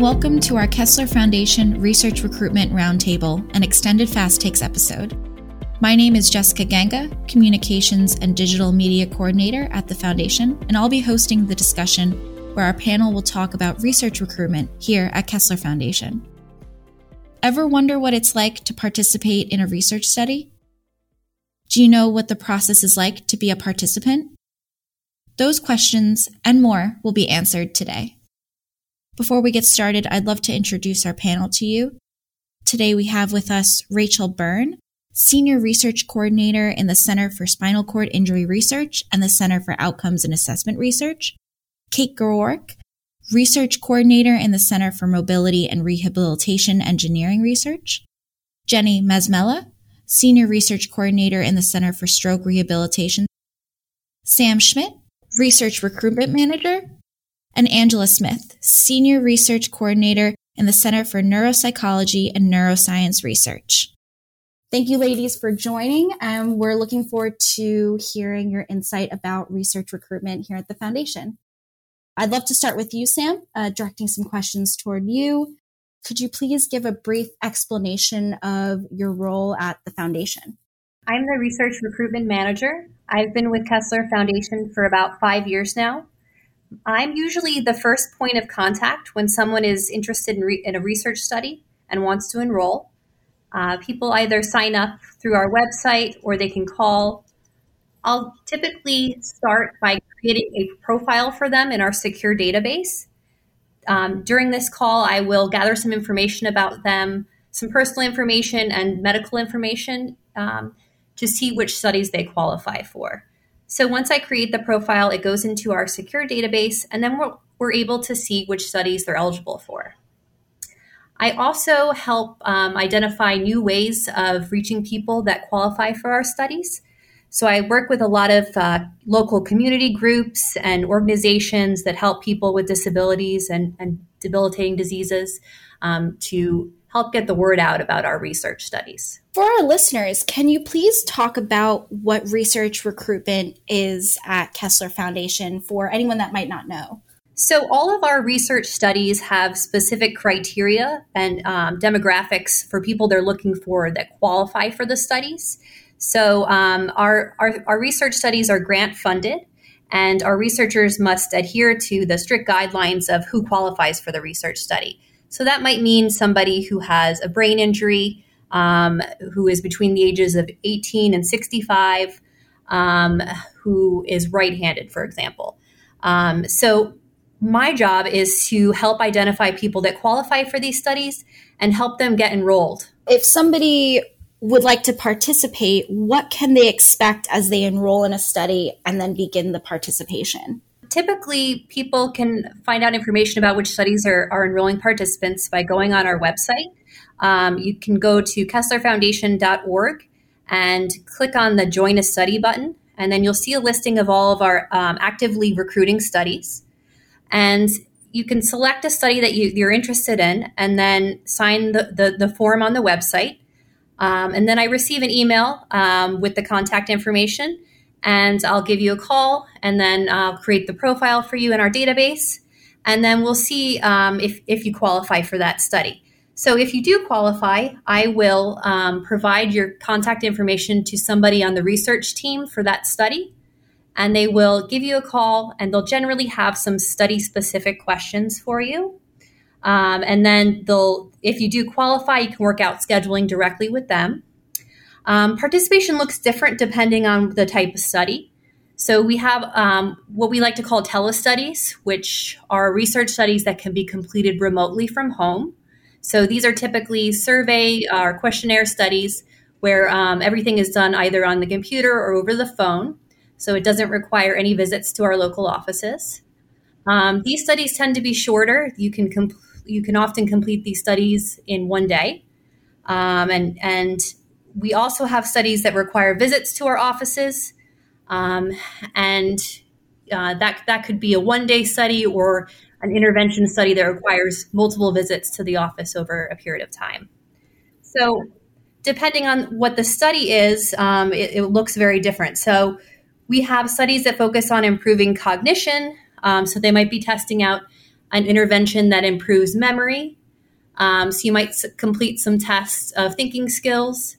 Welcome to our Kessler Foundation Research Recruitment Roundtable, an extended Fast Takes episode. My name is Jessica Ganga, Communications and Digital Media Coordinator at the Foundation, and I'll be hosting the discussion where our panel will talk about research recruitment here at Kessler Foundation. Ever wonder what it's like to participate in a research study? Do you know what the process is like to be a participant? Those questions and more will be answered today. Before we get started, I'd love to introduce our panel to you. Today we have with us Rachel Byrne, Senior Research Coordinator in the Center for Spinal Cord Injury Research and the Center for Outcomes and Assessment Research, Kate Goworek, Research Coordinator in the Center for Mobility and Rehabilitation Engineering Research, Jenny Masmela, Senior Research Coordinator in the Center for Stroke Rehabilitation, Sam Schmidt, Research Recruitment Manager, and Angela Smith, Senior Research Coordinator in the Center for Neuropsychology and Neuroscience Research. Thank you, ladies, for joining. And we're looking forward to hearing your insight about research recruitment here at the Foundation. I'd love to start with you, Sam, uh, directing some questions toward you. Could you please give a brief explanation of your role at the Foundation? I'm the Research Recruitment Manager. I've been with Kessler Foundation for about five years now. I'm usually the first point of contact when someone is interested in, re- in a research study and wants to enroll. Uh, people either sign up through our website or they can call. I'll typically start by creating a profile for them in our secure database. Um, during this call, I will gather some information about them, some personal information and medical information um, to see which studies they qualify for. So once I create the profile, it goes into our secure database, and then we're, we're able to see which studies they're eligible for. I also help um, identify new ways of reaching people that qualify for our studies. So I work with a lot of uh, local community groups and organizations that help people with disabilities and, and debilitating diseases um, to help get the word out about our research studies. For our listeners, can you please talk about what research recruitment is at Kessler Foundation for anyone that might not know? So, all of our research studies have specific criteria and um, demographics for people they're looking for that qualify for the studies. So, um, our, our, our research studies are grant funded, and our researchers must adhere to the strict guidelines of who qualifies for the research study. So that might mean somebody who has a brain injury, um, who is between the ages of 18 and 65, um, who is right handed, for example. Um, so my job is to help identify people that qualify for these studies and help them get enrolled. If somebody would like to participate, what can they expect as they enroll in a study and then begin the participation? Typically people can find out information about which studies are, are enrolling participants by going on our website. Um, you can go to kesslerfoundation.org and click on the Join a Study button, and then you'll see a listing of all of our um, actively recruiting studies. And you can select a study that you, are interested in and then sign the, the, the form on the website. Um, and then I receive an email um, with the contact information and I'll give you a call and then I'll create the profile for you in our database. And then we'll see um, if, if you qualify for that study. So if you do qualify, I will um, provide your contact information to somebody on the research team for that study. And they will give you a call and they'll generally have some study specific questions for you. Um, and then they'll, if you do qualify, you can work out scheduling directly with them. Um, participation looks different depending on the type of study. So we have um, what we like to call telestudies, which are research studies that can be completed remotely from home. So these are typically survey or questionnaire studies where um, everything is done either on the computer or over the phone. So it doesn't require any visits to our local offices. Um, these studies tend to be shorter. You can you can often complete these studies in one day, um, and and we also have studies that require visits to our offices, um, and uh, that that could be a one day study or an intervention study that requires multiple visits to the office over a period of time. So, depending on what the study is, um, it, it, looks very different. So, we have studies that focus on improving cognition. Um, so, they might be testing out an intervention that improves memory. Um, so you might s- complete some tests of thinking skills.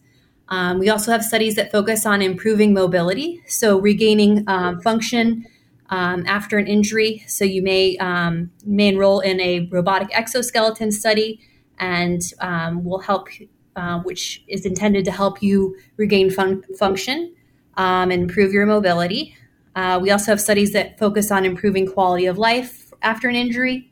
Um, we also have studies that focus on improving mobility, so regaining um, function um, after an injury. So you may um, may enroll in a robotic exoskeleton study, and um, will help, uh, which is intended to help you regain fun- function um, and improve your mobility. Uh, we also have studies that focus on improving quality of life after an injury.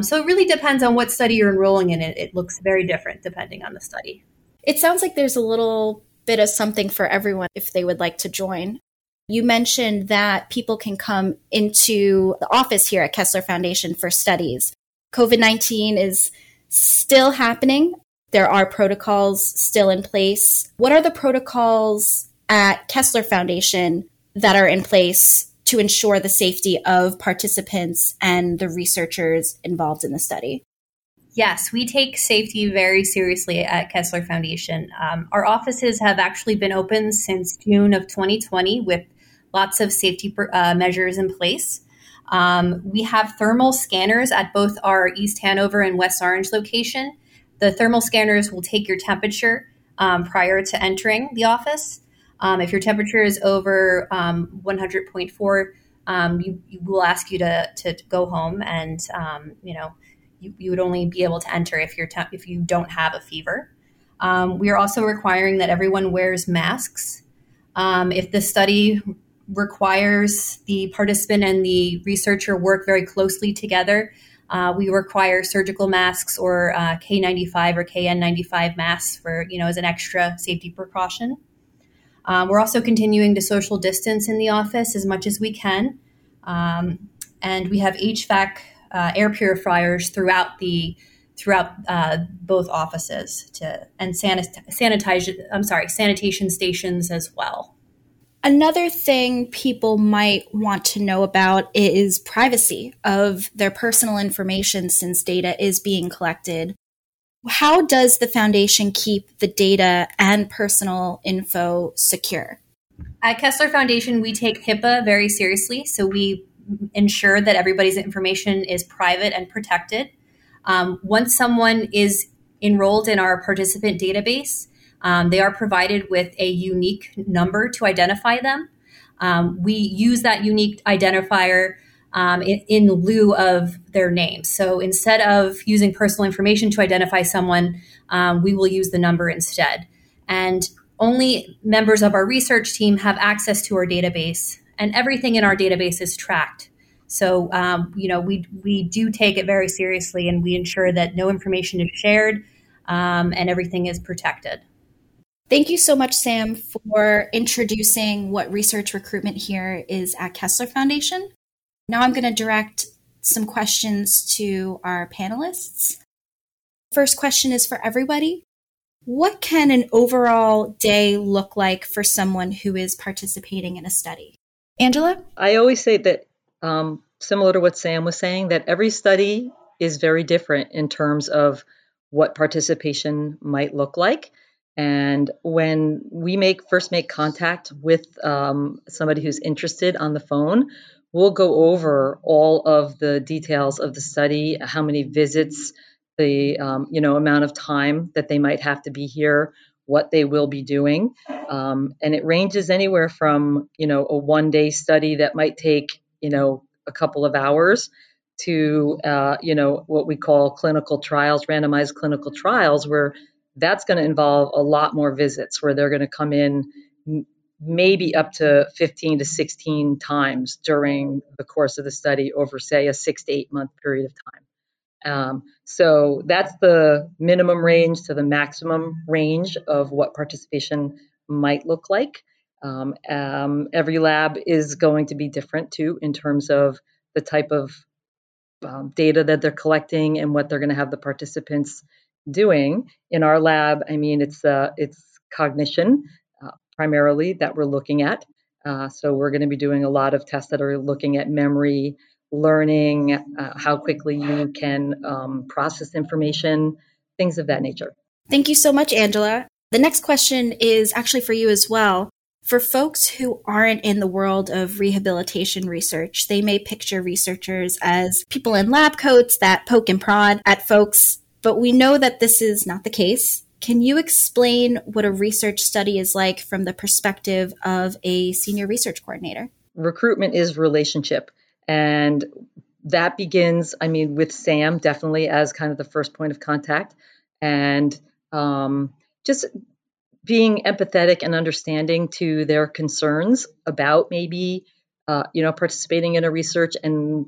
So it really depends on what study you're enrolling in. It, it looks very different depending on the study. It sounds like there's a little bit of something for everyone if they would like to join. You mentioned that people can come into the office here at Kessler Foundation for studies. COVID 19 is still happening. There are protocols still in place. What are the protocols at Kessler Foundation that are in place to ensure the safety of participants and the researchers involved in the study? Yes, we take safety very seriously at Kessler Foundation. Um, our offices have actually been open since June of 2020 with lots of safety uh, measures in place. Um, we have thermal scanners at both our East Hanover and West Orange location. The thermal scanners will take your temperature um, prior to entering the office. Um, if your temperature is over 100.4, um, um, you, you, will ask you to, to go home and, um, you know, you, you would only be able to enter if you're te- if you don't have a fever. Um, we are also requiring that everyone wears masks. Um, if the study requires the participant and the researcher work very closely together, uh, we require surgical masks or uh, K95 or KN95 masks for you know as an extra safety precaution. Um, we're also continuing to social distance in the office as much as we can, um, and we have HVAC uh, air purifiers throughout the throughout uh, both offices to and sanit- sanitize I'm sorry sanitation stations as well. Another thing people might want to know about is privacy of their personal information since data is being collected. How does the foundation keep the data and personal info secure? At Kessler Foundation, we take HIPAA very seriously. So we ensure that everybody's information is private and protected. Um, once someone is enrolled in our participant database, um, they are provided with a unique number to identify them. Um, we use that unique identifier um, in, in, lieu of their name. So instead of using personal information to identify someone, um, we will use the number instead. And only members of our research team have access to our database and everything in our database is tracked. So, um, you know, we we do take it very seriously, and we ensure that no information is shared um, and everything is protected. Thank you so much, Sam, for introducing what research recruitment here is at Kessler Foundation. Now I'm going to direct some questions to our panelists. First question is for everybody. What can an overall day look like for someone who is participating in a study? Angela? I always say that, um, similar to what Sam was saying, that every study is very different in terms of what participation might look like. And when we make first make contact with um, somebody who's interested on the phone, we'll go over all of the details of the study, how many visits, the um, you know amount of time that they might have to be here, what they will be doing. Um, and it ranges anywhere from, you know, a one day study that might take, you know, a couple of hours to, uh, you know, what we call clinical trials, randomized clinical trials, where that's going to involve a lot more visits, where they're going to come in maybe up to 15 to 16 times during the course of the study over, say, a six to eight month period of time. Um, so that's the minimum range to the maximum range of what participation might look like. Um, um, every lab is going to be different too in terms of the type of um, data that they're collecting and what they're going to have the participants doing. In our lab, I mean, it's uh, it's cognition uh, primarily that we're looking at. Uh, so we're going to be doing a lot of tests that are looking at memory, learning, uh, how quickly you can um, process information, things of that nature. Thank you so much, Angela. The next question is actually for you as well. For folks who aren't in the world of rehabilitation research, they may picture researchers as people in lab coats that poke and prod at folks, but we know that this is not the case. Can you explain what a research study is like from the perspective of a senior research coordinator? Recruitment is relationship. And that begins, I mean, with Sam definitely as kind of the first point of contact. And um, just being empathetic and understanding to their concerns about maybe uh, you know participating in a research and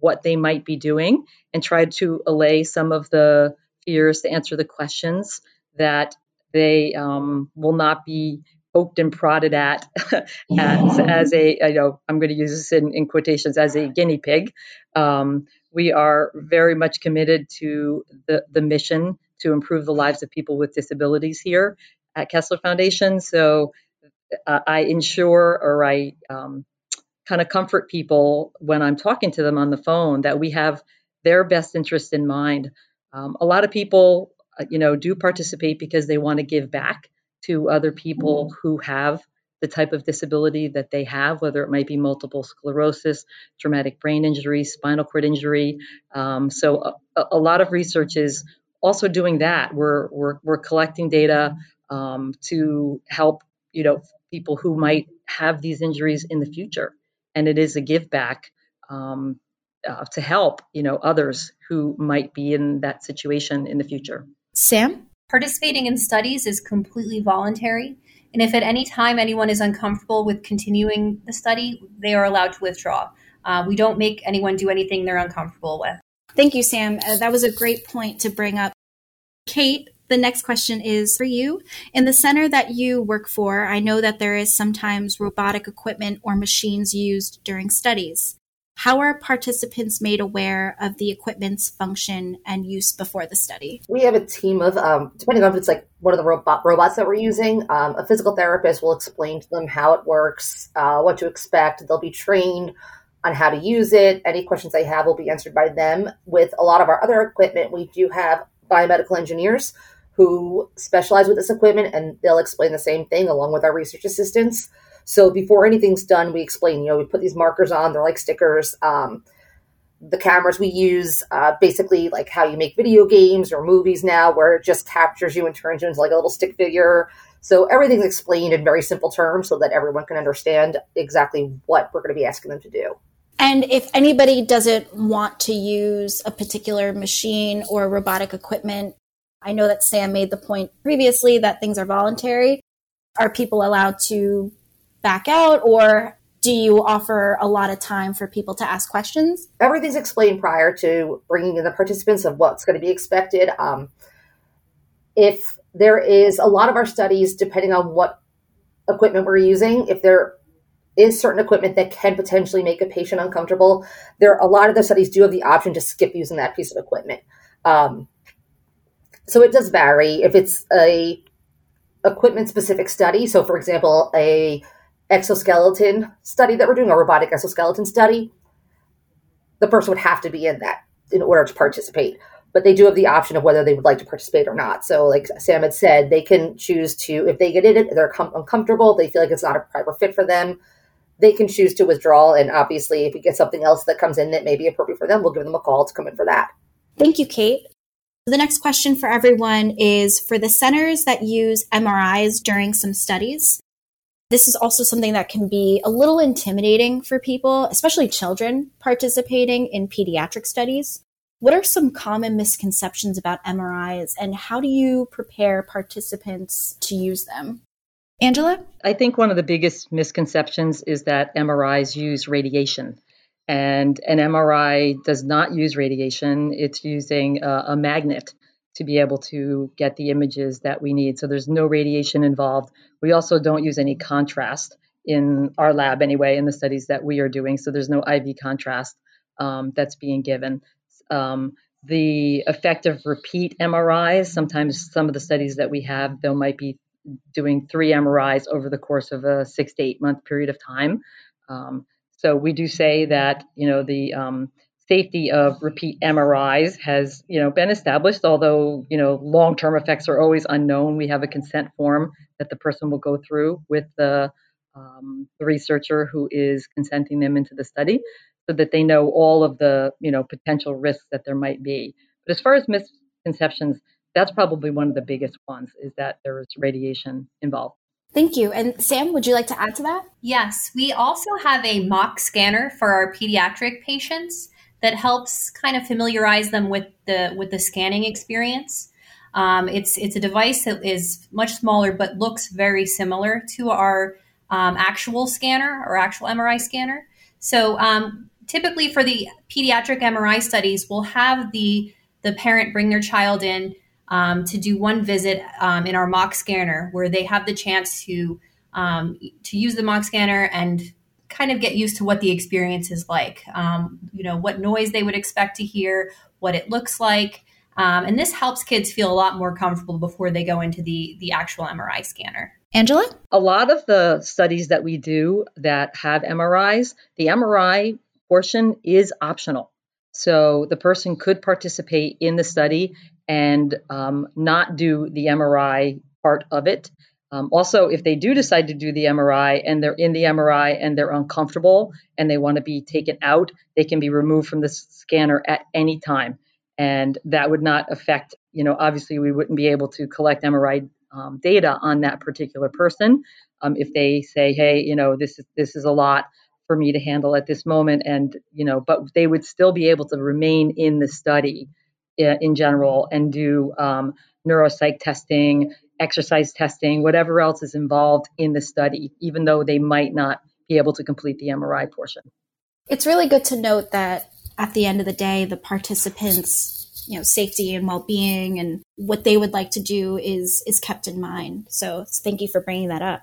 what they might be doing and try to allay some of the fears to answer the questions that they um, will not be poked and prodded at as, as a you know i'm going to use this in, in quotations as a guinea pig um, we are very much committed to the, the mission to improve the lives of people with disabilities here at Kessler Foundation. So uh, I ensure or I um, kind of comfort people when I'm talking to them on the phone that we have their best interest in mind. Um, a lot of people, uh, you know, do participate because they want to give back to other people mm-hmm. who have the type of disability that they have, whether it might be multiple sclerosis, traumatic brain injury, spinal cord injury. Um, so a, a, lot of research is also doing that. We're, we're, we're collecting data um, to help you know people who might have these injuries in the future and it is a give back um, uh, to help you know others who might be in that situation in the future sam participating in studies is completely voluntary and if at any time anyone is uncomfortable with continuing the study they are allowed to withdraw uh, we don't make anyone do anything they're uncomfortable with thank you sam uh, that was a great point to bring up kate the next question is for you. In the center that you work for, I know that there is sometimes robotic equipment or machines used during studies. How are participants made aware of the equipment's function and use before the study? We have a team of, um, depending on if it's like one of the robot robots that we're using, um, a physical therapist will explain to them how it works, uh, what to expect. They'll be trained on how to use it. Any questions they have will be answered by them. With a lot of our other equipment, we do have biomedical engineers who specialize with this equipment and they'll explain the same thing along with our research assistants. So before anything's done, we explain, you know, we put these markers on, they're like stickers. Um, the cameras we use, uh, basically like how you make video games or movies now, where it just captures you and turns you into like a little stick figure. So everything's explained in very simple terms so that everyone can understand exactly what we're going to be asking them to do. And if anybody doesn't want to use a particular machine or robotic equipment, I know that Sam made the point previously that things are voluntary. Are people allowed to back out or do you offer a lot of time for people to ask questions? Everything's explained prior to bringing in the participants of what's going to be expected. Um, if there is a lot of our studies, depending on what equipment we're using, if there is certain equipment that can potentially make a patient uncomfortable, there a lot of the studies do have the option to skip using that piece of equipment. Um, so it does vary. If it's a equipment specific study, so for example, a exoskeleton study that we're doing, a robotic exoskeleton study, the person would have to be in that in order to participate. But they do have the option of whether they would like to participate or not. So, like Sam had said, they can choose to, if they get in it, they're com- uncomfortable, they feel like it's not a proper fit for them, they can choose to withdraw. And obviously, if we get something else that comes in that may be appropriate for them, we'll give them a call to come in for that. Thank you, Kate. The next question for everyone is for the centers that use MRIs during some studies. This is also something that can be a little intimidating for people, especially children participating in pediatric studies. What are some common misconceptions about MRIs and how do you prepare participants to use them? Angela? I think one of the biggest misconceptions is that MRIs use radiation. And an MRI does not use radiation, it's using a, a, magnet to be able to get the images that we need. So there's no radiation involved. We also don't use any contrast in our lab, anyway, in the studies that we are doing. So there's no IV contrast um, that's being given. Um, the of repeat MRIs, sometimes some of the studies that we have, they might be doing three MRIs over the course of a six to eight month period of time. Um, so we do say that you know the um, safety of repeat MRIs has you know been established, although you know long-term effects are always unknown. We have a consent form that the person will go through with the um, the researcher who is consenting them into the study so that they know all of the you know potential risks that there might be but as far as misconceptions that's probably one of the biggest ones is that there is radiation involved Thank you. And Sam, would you like to add to that? Yes, we also have a mock scanner for our pediatric patients that helps kind of familiarize them with the with the scanning experience. Um, it's it's a device that is much smaller but looks very similar to our um, actual scanner or actual MRI scanner. So um, typically for the pediatric MRI studies, we'll have the the parent bring their child in um, to do one visit um, in our mock scanner where they have the chance to um, to use the mock scanner and kind of get used to what the experience is like. Um, you know, what noise they would expect to hear, what it looks like. Um, and this helps kids feel a lot more comfortable before they go into the, the actual MRI scanner. Angela? A lot of the studies that we do that have MRIs, the MRI portion is optional. So the person could participate in the study and um, not do the MRI part of it. Um, also, if they do decide to do the MRI and they're in the MRI and they're uncomfortable and they want to be taken out, they can be removed from the scanner at any time. And that would not affect, you know, obviously we wouldn't be able to collect MRI um, data on that particular person. Um, if they say, hey, you know, this is this is a lot for me to handle at this moment, and you know, but they would still be able to remain in the study in general and do um, neuropsych testing, exercise testing, whatever else is involved in the study, even though they might not be able to complete the MRI portion. It's really good to note that at the end of the day, the participants, you know, safety and well-being and what they would like to do is is kept in mind. So thank you for bringing that up.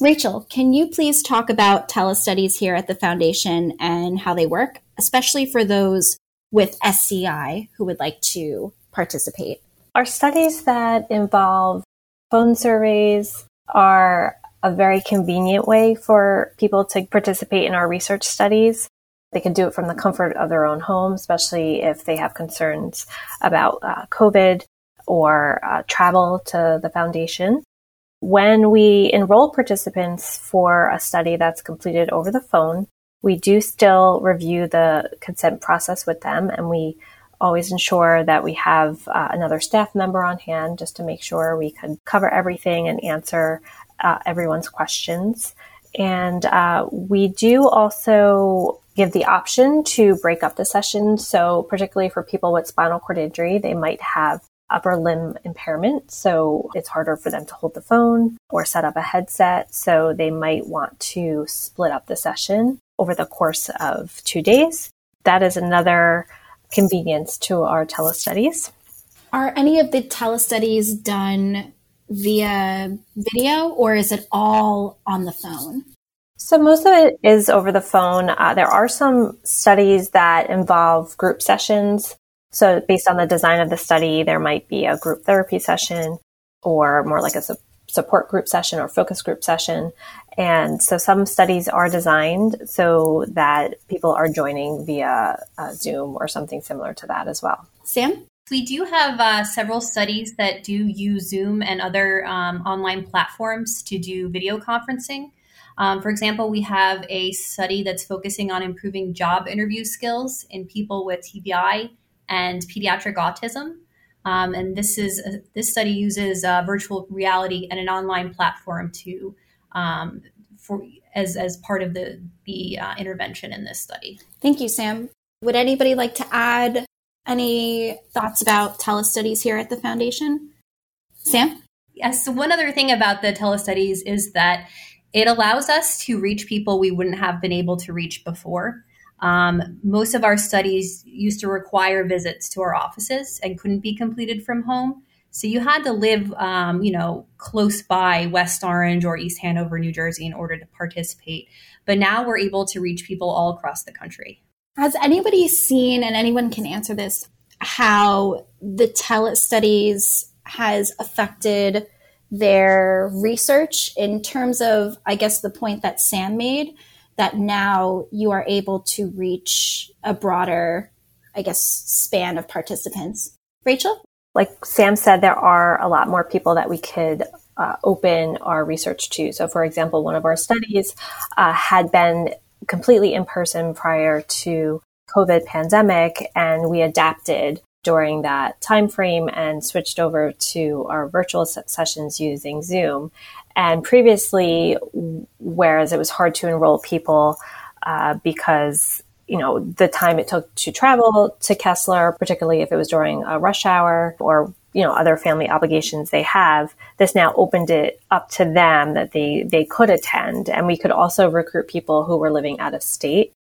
Rachel, can you please talk about telestudies here at the foundation and how they work, especially for those with SCI who would like to participate? Our studies that involve phone surveys are a very convenient way for people to participate in our research studies. They can do it from the comfort of their own home, especially if they have concerns about uh, COVID or uh, travel to the foundation. When we enroll participants for a study that's completed over the phone, we do still review the consent process with them and we always ensure that we have uh, another staff member on hand just to make sure we can cover everything and answer uh, everyone's questions. And uh, we do also give the option to break up the session. So, particularly for people with spinal cord injury, they might have upper limb impairment. So, it's harder for them to hold the phone or set up a headset. So, they might want to split up the session over the course of two days. That is another convenience to our telestudies. Are any of the telestudies done via video or is it all on the phone? So most of it is over the phone. Uh, there are some studies that involve group sessions. So based on the design of the study, there might be a group therapy session or more like a su- support group session or focus group session. And so some studies are designed so that people are joining via uh, Zoom or something similar to that as well. Sam? We do have uh, several studies that do use Zoom and other um, online platforms to do video conferencing. Um, for example, we have a study that's focusing on improving job interview skills in people with TBI and pediatric autism. Um, and this is uh, this study uses uh, virtual reality and an online platform to um, for as as part of the the uh, intervention in this study. Thank you, Sam. Would anybody like to add any thoughts about telestudies here at the foundation? Sam? Yes. So one other thing about the telestudies is that it allows us to reach people we wouldn't have been able to reach before. Um, most of our studies used to require visits to our offices and couldn't be completed from home. So you had to live, um, you know, close by West Orange or East Hanover, New Jersey, in order to participate. But now we're able to reach people all across the country. Has anybody seen, and anyone can answer this, how the tele studies has affected their research in terms of, I guess, the point that Sam made that now you are able to reach a broader, I guess, span of participants? Rachel? Like Sam said, there are a lot more people that we could uh, open our research to. So, for example, one of our studies uh, had been completely in person prior to COVID pandemic, and we adapted during that time frame and switched over to our virtual sessions using Zoom. And previously, whereas it was hard to enroll people uh, because you know the time it took to travel to Kessler, particularly if it was during a rush hour or you know other family obligations they have this now opened it up to them that they they could attend. And we could also recruit people who were living out of state.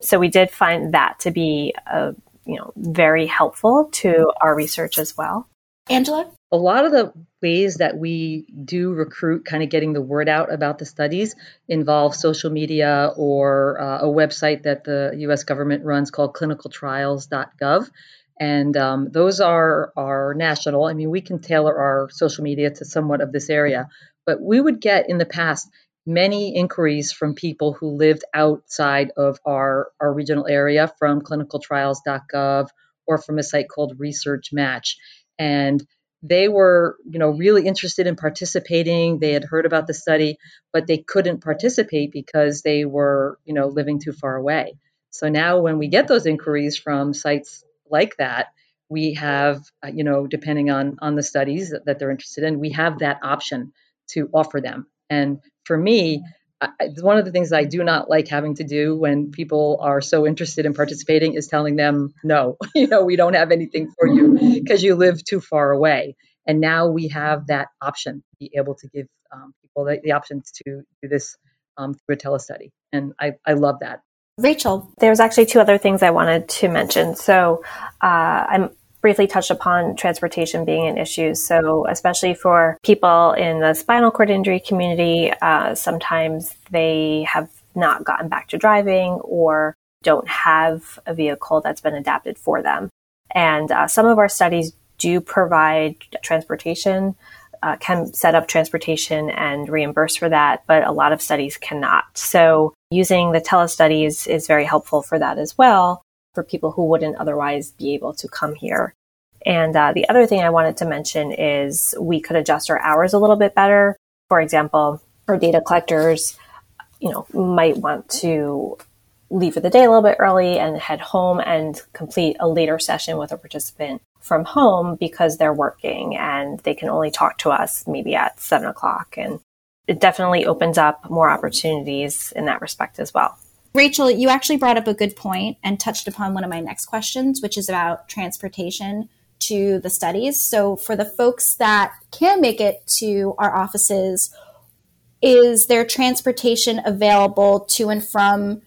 So we did find that to be a you know very helpful to our research as well. Angela a lot of the ways that we do recruit kind of getting the word out about the studies involve social media or uh, a website that the us government runs called clinicaltrials.gov and um, those are are national. I mean, we can tailor our social media to somewhat of this area, but we would get in the past many inquiries from people who lived outside of our our regional area from clinicaltrials.gov or from a site called Research Match, and they were you know really interested in participating they had heard about the study but they couldn't participate because they were you know living too far away so now when we get those inquiries from sites like that, we have, uh, you know, depending on on the studies that, that, they're interested in, we have that option to offer them. And for me, I, one of the things I do not like having to do when people are so interested in participating is telling them, no, you know, we don't have anything for you because you live too far away. And now we have that option, be able to give um, people the, the, options to do this um, through a telestudy. And I, I love that. Rachel. There's actually two other things I wanted to mention. So uh, I'm briefly touched upon transportation being an issue. So, especially for people in the spinal cord injury community, uh, sometimes they have not gotten back to driving or don't have a vehicle that's been adapted for them. And uh, some of our studies do provide transportation uh, can set up transportation and reimburse for that, but a lot of studies cannot. So using the telestudies is very helpful for that as well for people who wouldn't otherwise be able to come here. And uh, the other thing I wanted to mention is we could adjust our hours a little bit better. For example, our data collectors, you know, might want to leave for the day a little bit early and head home and complete a later session with a participant from home because they're working and they can only talk to us maybe at seven o'clock. And it definitely opens up more opportunities in that respect as well. Rachel, you actually brought up a good point and touched upon one of my next questions, which is about transportation to the studies. So, for the folks that can make it to our offices, is there transportation available to and from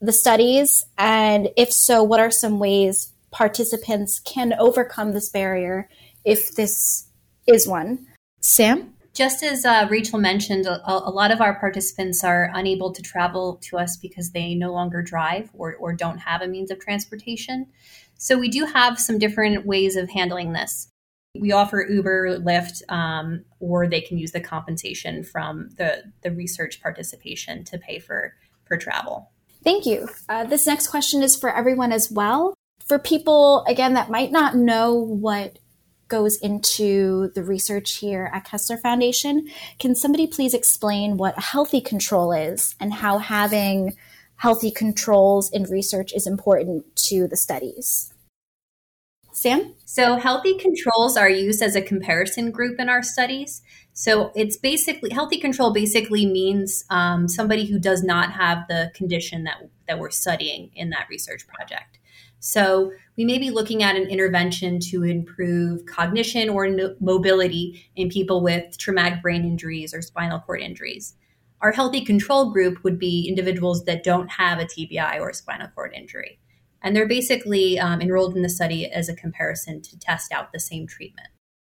the studies? And if so, what are some ways participants can overcome this barrier if this is one? Sam? Just as uh, Rachel mentioned, a, a, lot of our participants are unable to travel to us because they no longer drive or, or don't have a means of transportation. So we do have some different ways of handling this. We offer Uber, Lyft, um, or they can use the compensation from the, the research participation to pay for, for travel. Thank you. Uh, this next question is for everyone as well. For people, again, that might not know what goes into the research here at Kessler Foundation, can somebody please explain what a healthy control is and how having healthy controls in research is important to the studies? Sam? So, healthy controls are used as a comparison group in our studies. So it's basically healthy control basically means um, somebody who does not have the condition that that we're studying in that research project. So we may be looking at an intervention to improve cognition or no- mobility in people with traumatic brain injuries or spinal cord injuries. Our healthy control group would be individuals that don't have a TBI or a spinal cord injury. And they're basically um, enrolled in the study as a comparison to test out the same treatment.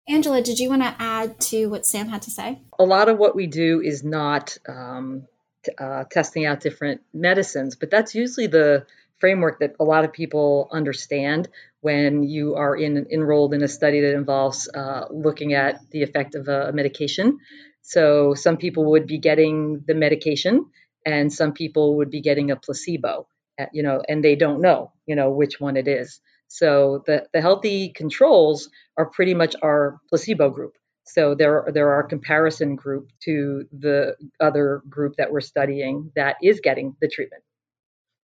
Angela, did you want to add to what Sam had to say? A lot of what we do is not um, t- uh, testing out different medicines, but that's usually the framework that a lot of people understand when you are in, enrolled in a study that involves uh, looking at the effect of a, medication. So some people would be getting the medication, and some people would be getting a placebo. Uh, you know, and they don't know, you know, which one it is. So the, the healthy controls are pretty much our placebo group. So there, there are comparison group to the other group that we're studying that is getting the treatment,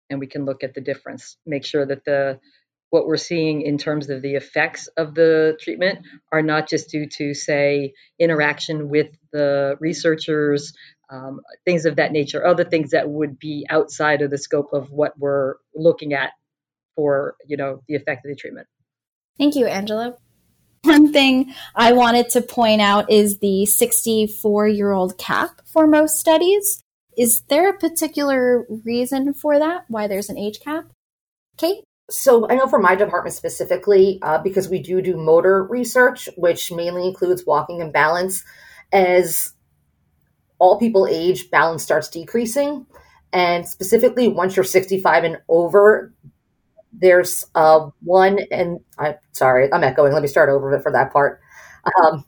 and we can look at the difference, make sure that the what we're seeing in terms of the effects of the treatment are not just due to, say, interaction with the researchers, um, things of that nature, other things that would be outside of the scope of what we're looking at for, you know, the effect of the treatment. Thank you, Angela. One thing I wanted to point out is the 64 year old cap for most studies. Is there a particular reason for that? Why there's an age cap? Kate? So I know for my department specifically, uh, because we do do motor research, which mainly includes walking and balance, as all people age, balance starts decreasing. And specifically, once you're 65 and over, there's uh, one, and I'm sorry, I'm echoing. Let me start over for that part. Um,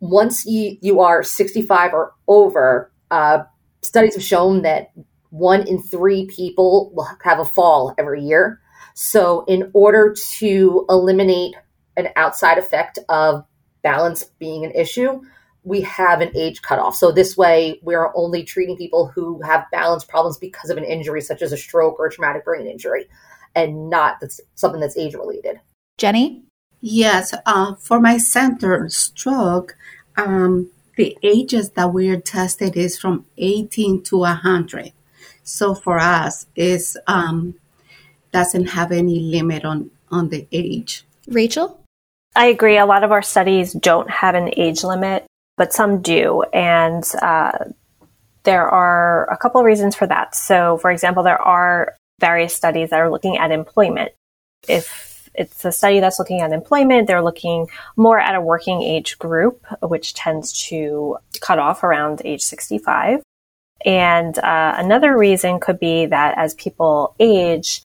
once you, you are 65 or over, uh, studies have shown that one in three people will have a fall every year. So, in order to eliminate an outside effect of balance being an issue, we have an age cutoff. So, this way, we're only treating people who have balance problems because of an injury, such as a stroke or a traumatic brain injury, and not that's something that's age related. Jenny? Yes, uh, for my center stroke, um, the ages that we're tested is from 18 to 100. So for us, is um, doesn't have any limit on, on the age. Rachel? I agree. A lot of our studies don't have an age limit, but some do. And uh, there are a couple of reasons for that. So, for example, there are various studies that are looking at employment. If it's a study that's looking at employment, they're looking more at a working age group, which tends to cut off around age 65. And uh, another reason could be that as people age,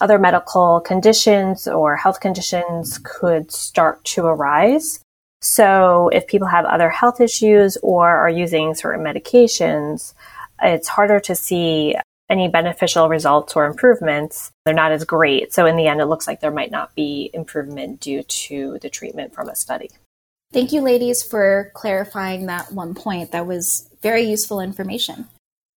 other medical conditions or health conditions could start to arise. So if people have other health issues or are using certain medications, it's harder to see any beneficial results or improvements. They're not as great. So in the end, it looks like there might not be improvement due to the treatment from a study. Thank you, ladies, for clarifying that one point. That was very useful information.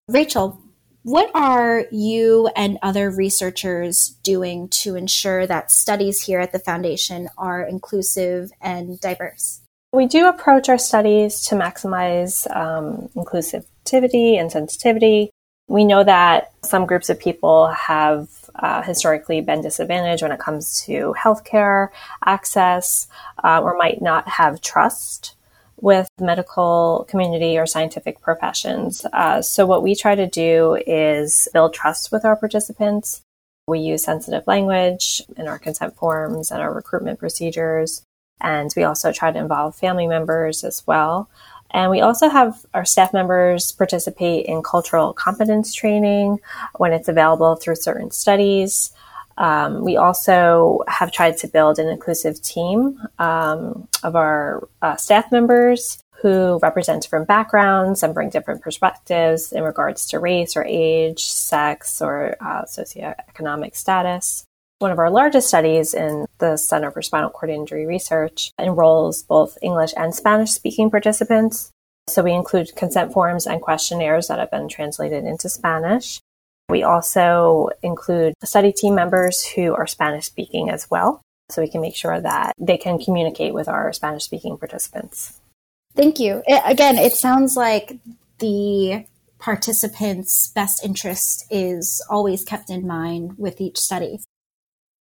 Rachel, what are you and other researchers doing to ensure that studies here at the Foundation are inclusive and diverse? We do approach our studies to maximize um, inclusivity and sensitivity. We know that some groups of people have uh, historically been disadvantaged when it comes to healthcare access uh, or might not have trust with medical community or scientific professions. Uh, so what we try to do is build trust with our participants. We use sensitive language in our consent forms and our recruitment procedures. And we also try to involve family members as well. And we also have our staff members participate in cultural competence training when it's available through certain studies. Um, we also have tried to build an inclusive team um, of our uh, staff members who represent different backgrounds and bring different perspectives in regards to race or age, sex, or uh, socioeconomic status. One of our largest studies in the Center for Spinal Cord Injury Research enrolls both English and Spanish speaking participants. So we include consent forms and questionnaires that have been translated into Spanish. We also include study team members who are Spanish speaking as well, so we can make sure that they can communicate with our Spanish speaking participants. Thank you. It, again, it sounds like the participants' best interest is always kept in mind with each study.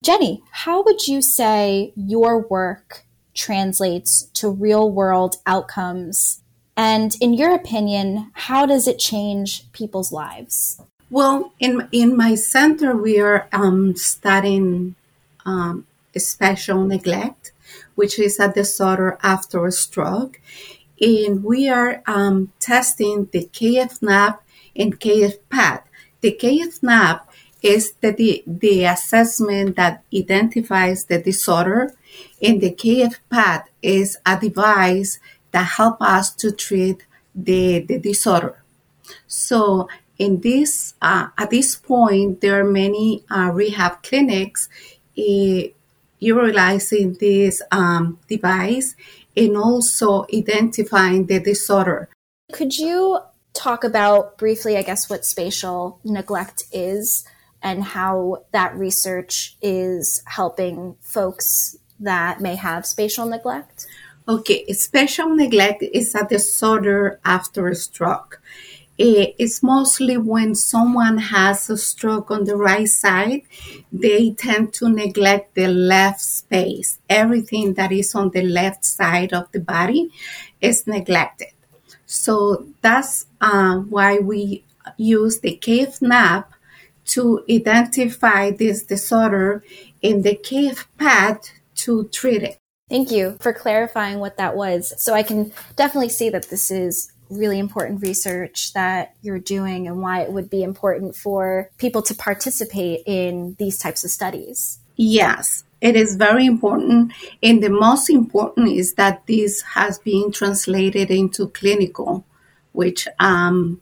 Jenny, how would you say your work translates to real world outcomes? And in your opinion, how does it change people's lives? Well, in in my center, we are um, studying um, spatial neglect, which is a disorder after a stroke, and we are um, testing the KFNAP and KFPAT. The KFNAP is the, the, assessment that identifies the disorder, and the KFPAT is a device that help us to treat the, the disorder. So in this uh, at this point there are many uh, rehab clinics uh, utilizing this um, device and also identifying the disorder. Could you talk about briefly, I guess, what spatial neglect is and how that research is helping folks that may have spatial neglect? Okay, spatial neglect is a disorder after a stroke. It's mostly when someone has a stroke on the right side, they tend to neglect the left space. Everything that is on the left side of the body is neglected. So that's uh, why we use the KFNAP to identify this disorder in the CAFE path to treat it. Thank you for clarifying what that was. So I can definitely see that this is really important research that you're doing and why it would be important for people to participate in these types of studies. Yes, it is very important. And the most important is that this has been translated into clinical, which um,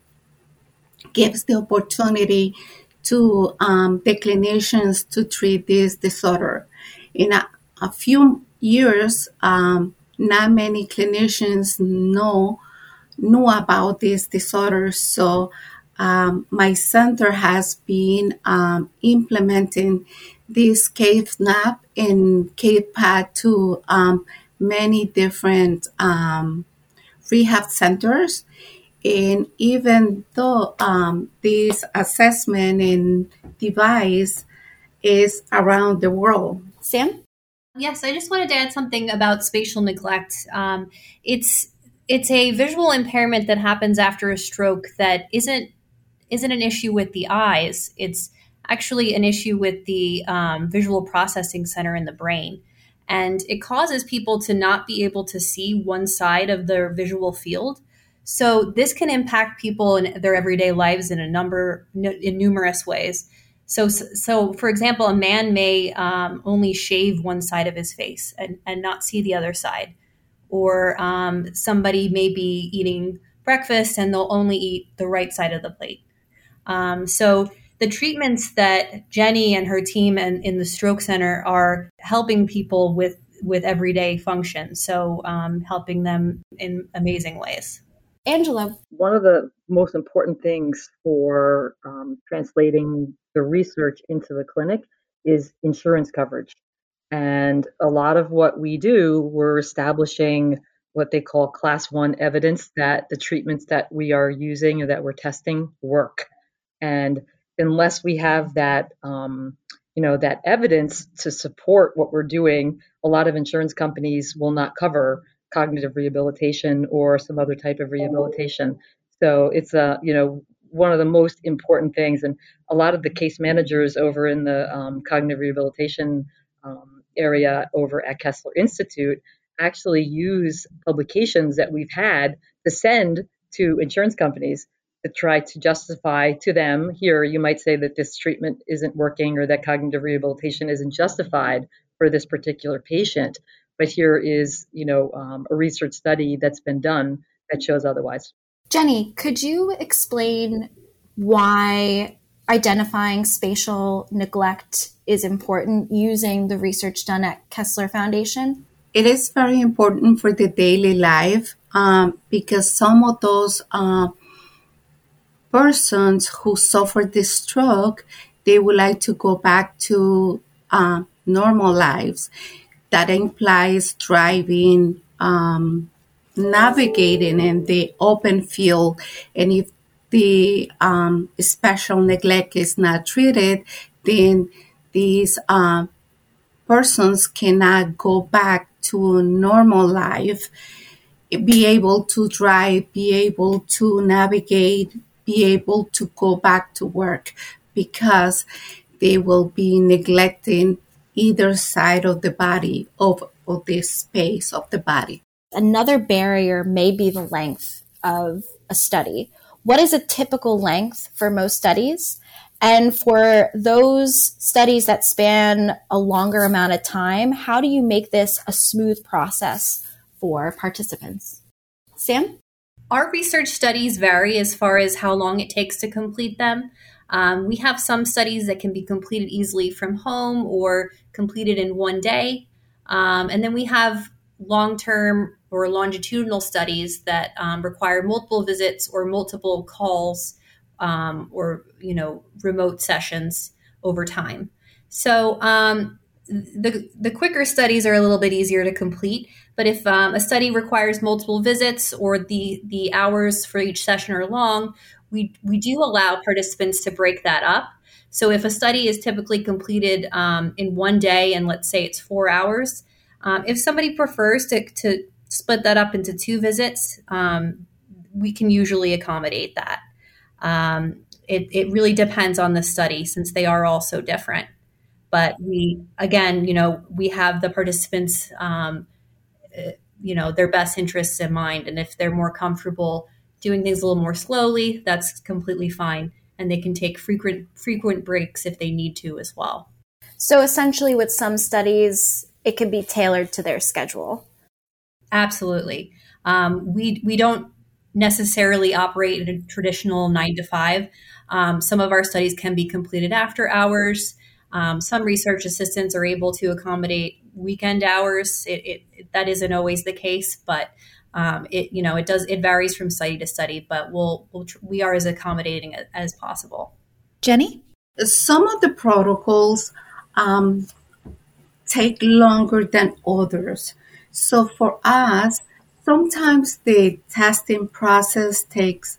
gives the opportunity to um, the clinicians to treat this disorder. In a, a few years, um, not many clinicians know knew about this disorder. So um, my center has been um, implementing this KFNAP and KFPAT to um, many different um, rehab centers. And even though um, this assessment and device is around the world. Sam? Yes, I just wanted to add something about spatial neglect. Um, it's it's a visual impairment that happens after a stroke that isn't isn't an issue with the eyes. It's actually an issue with the um, visual processing center in the brain, and it causes people to not be able to see one side of their visual field. So this can impact people in their everyday lives in a number in numerous ways. So, so for example, a man may um, only shave one side of his face and, and not see the other side. Or um, somebody may be eating breakfast and they'll only eat the right side of the plate. Um, so, the treatments that Jenny and her team and in the Stroke Center are helping people with with everyday function. So, um, helping them in amazing ways. Angela. One of the most important things for um, translating the research into the clinic is insurance coverage. And a lot of what we do, we're establishing what they call class one evidence that the treatments that we are using or that we're testing work. And unless we have that, um, you know, that evidence to support what we're doing, a lot of insurance companies will not cover cognitive rehabilitation or some other type of rehabilitation. So it's a, you know, one of the most important things. And a lot of the case managers over in the um, cognitive rehabilitation um, area over at Kessler Institute actually use publications that we've had to send to insurance companies to try to justify to them here you might say that this treatment isn't working or that cognitive rehabilitation isn't justified for this particular patient but here is you know um, a research study that's been done that shows otherwise. Jenny could you explain why identifying spatial neglect is important using the research done at kessler foundation? It is very important for the daily life um, because some of those uh, persons who suffer this stroke they would like to go back to uh, normal lives that implies driving, um, navigating in the open field. And if the um, spatial neglect is not treated, then these uh, persons cannot go back to normal life, be able to drive, be able to navigate, be able to go back to work because they will be neglecting either side of the body of, of this space of the body. Another barrier may be the length of a study. What is a typical length for most studies? And for those studies that span a longer amount of time, how do you make this a smooth process for participants? Sam? Our research studies vary as far as how long it takes to complete them. Um, we have some studies that can be completed easily from home or completed in one day. Um, and then we have long term or longitudinal studies that um, require multiple visits or multiple calls um, or you know remote sessions over time. So um, the the quicker studies are a little bit easier to complete. But if um, a study requires multiple visits or the the hours for each session are long, we we do allow participants to break that up. So if a study is typically completed um, in one day, and let's say it's four hours, um, if somebody prefers to, to split that up into two visits, um, we can usually accommodate that. Um, it, it really depends on the study since they are all so different. But we, again, you know, we have the participants, um, you know, their best interests in mind. And if they're more comfortable doing things a little more slowly, that's completely fine. And they can take frequent frequent breaks if they need to as well. So essentially, with some studies, it can be tailored to their schedule. Absolutely. Um, we we don't necessarily operate in a traditional nine to five. Um, some of our studies can be completed after hours. Um, some research assistants are able to accommodate weekend hours. It, it, it, that isn't always the case, but um, it you know it does it varies from study to study. But we'll, we'll we are as accommodating as, as possible. Jenny, some of the protocols um, take longer than others. So for us, sometimes the testing process takes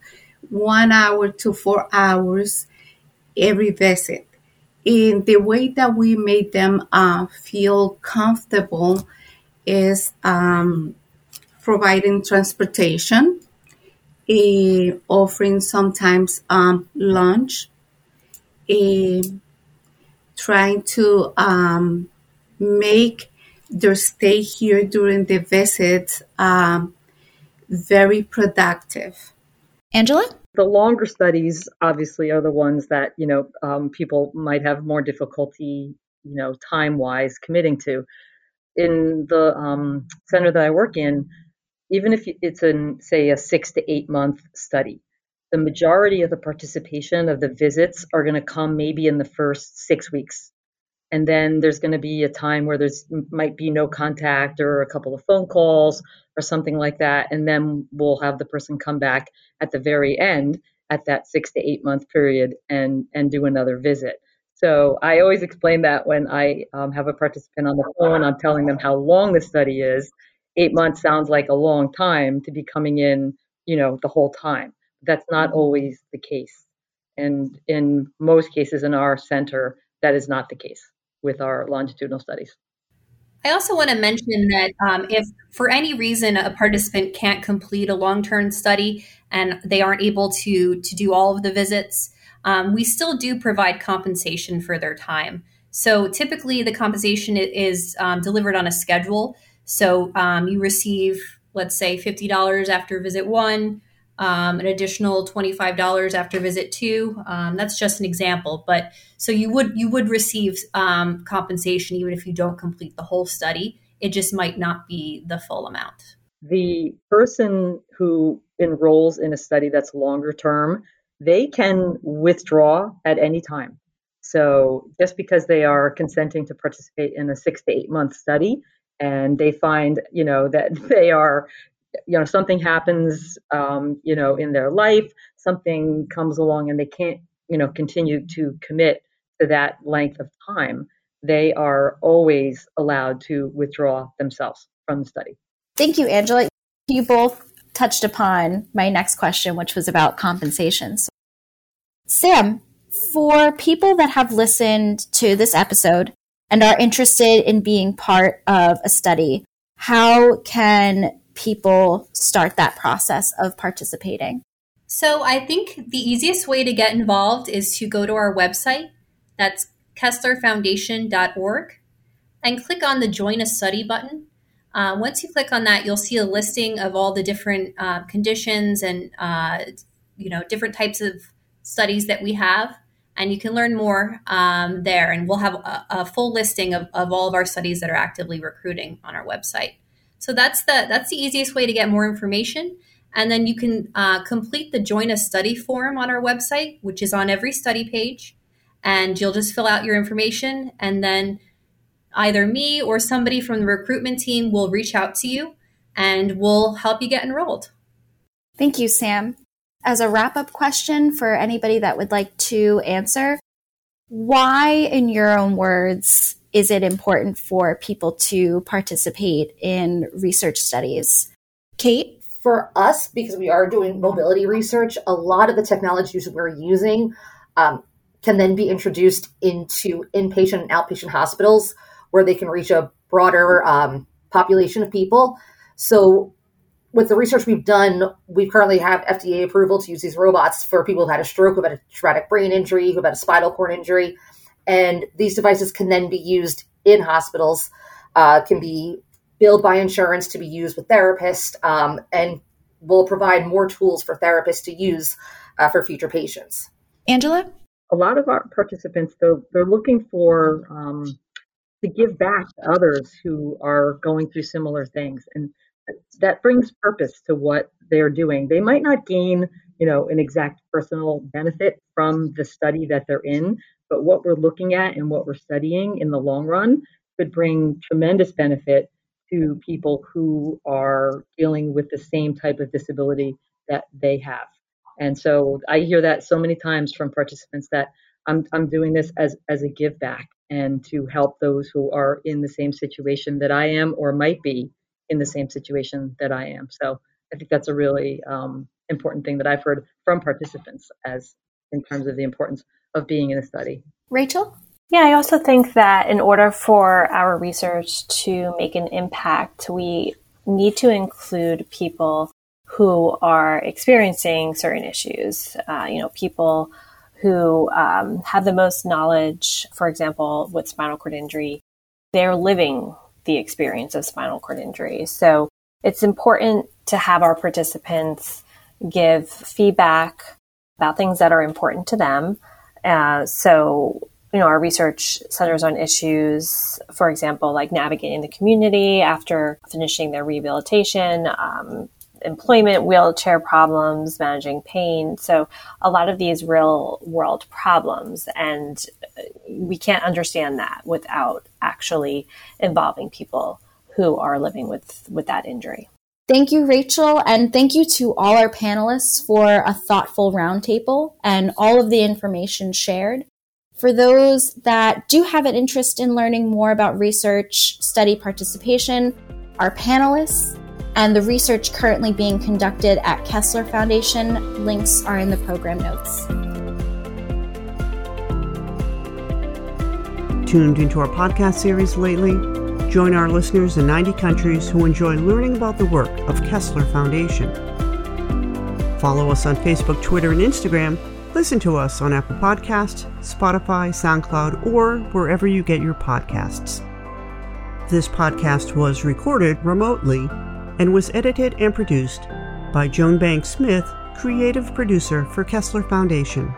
one hour to four hours every visit. In the way that we made them uh, feel comfortable is um, providing transportation, uh, offering sometimes um, lunch, uh, trying to um, make their stay here during the visit um, very productive. Angela? The longer studies obviously are the ones that, you know, um, people might have more difficulty, you know, time wise committing to. In the um, center that I work in, even if it's in, say, a six to eight month study, the majority of the participation of the visits are going to come maybe in the first six weeks and then there's going to be a time where there's might be no contact or a couple of phone calls or something like that and then we'll have the person come back at the very end at that six to eight month period and and do another visit. So i always explain that when i um, have a participant on the phone i'm telling them how long the study is. Eight months sounds like a long time to be coming in you know the whole time. That's not always the case. And in most cases in our center that is not the case with our longitudinal studies. I also want to mention that um, if for any reason a participant can't complete a long term study and they aren't able to, to do all of the visits, um, we still do provide compensation for their time. So typically, the compensation is um, delivered on a schedule. So um, you receive, let's say, $50 after visit one, um, an additional $25 after visit two. Um, that's just an example, but so you would you would receive um, compensation even if you don't complete the whole study. It just might not be the full amount. The person who enrolls in a study that's longer term, they can withdraw at any time. So just because they are consenting to participate in a six to eight month study, and they find you know that they are you know something happens um, you know in their life something comes along and they can't you know continue to commit to that length of time they are always allowed to withdraw themselves from the study. Thank you angela. You both touched upon my next question which was about compensations sam for people that have listened to this episode and are interested in being part of a study how can people start that process of participating? So I think the easiest way to get involved is to go to our website. That's kesslerfoundation.org and click on the Join a Study button. Uh, once you click on that, you'll see a listing of all the different uh, conditions and uh, you know different types of studies that we have, and you can learn more um, there. And we'll have a, a full listing of, of all of our studies that are actively recruiting on our website. So that's the that's the easiest way to get more information. And then you can uh, complete the Join a Study form on our website, which is on every study page. And you'll just fill out your information, and then either me or somebody from the recruitment team will reach out to you and we'll help you get enrolled. Thank you, Sam. As a wrap up question for anybody that would like to answer, why, in your own words, is it important for people to participate in research studies? Kate? For us, because we are doing mobility research, a lot of the technologies we're using um, can then be introduced into inpatient and outpatient hospitals where they can reach a broader um, population of people. So, with the research we've done, we currently have FDA approval to use these robots for people who've had a stroke, who've had a traumatic brain injury, who've had a spinal cord injury. And these devices can then be used in hospitals, uh, can be billed by insurance to be used with therapists, um, and will provide more tools for therapists to use uh, for future patients. Angela? A lot of our participants, they're, they're looking for um, to give back to others who are going through similar things. And that brings purpose to what they're doing. They might not gain, you know, an exact personal benefit from the study that they're in, but what we're looking at and what we're studying in the long run could bring tremendous benefit to people who are dealing with the same type of disability that they have. And so I hear that so many times from participants that I'm, I'm doing this as, as a give back and to help those who are in the same situation that I am or might be in the same situation that I am. So I think that's a really um, important thing that I've heard from participants as in terms of the importance of being in a study. Rachel? Yeah, I also think that in order for our research to make an impact, we need to include people who are experiencing certain issues. Uh, you know, people who um, have the most knowledge, for example, with spinal cord injury, they're living the experience of spinal cord injury. So it's important to have our participants give feedback about things that are important to them. Uh, so, you know, our research centers on issues, for example, like navigating the community after finishing their rehabilitation, um, employment, wheelchair problems, managing pain. So, a lot of these real world problems. And we can't understand that without actually involving people who are living with, with that injury. Thank you, Rachel, and thank you to all our panelists for a thoughtful roundtable and all of the information shared. For those that do have an interest in learning more about research study participation, our panelists, and the research currently being conducted at Kessler Foundation, links are in the program notes. Tuned into our podcast series lately? Join our listeners in 90 countries who enjoy learning about the work of Kessler Foundation. Follow us on Facebook, Twitter, and Instagram. Listen to us on Apple Podcasts, Spotify, SoundCloud, or wherever you get your podcasts. This podcast was recorded remotely and was edited and produced by Joan Banks Smith, creative producer for Kessler Foundation.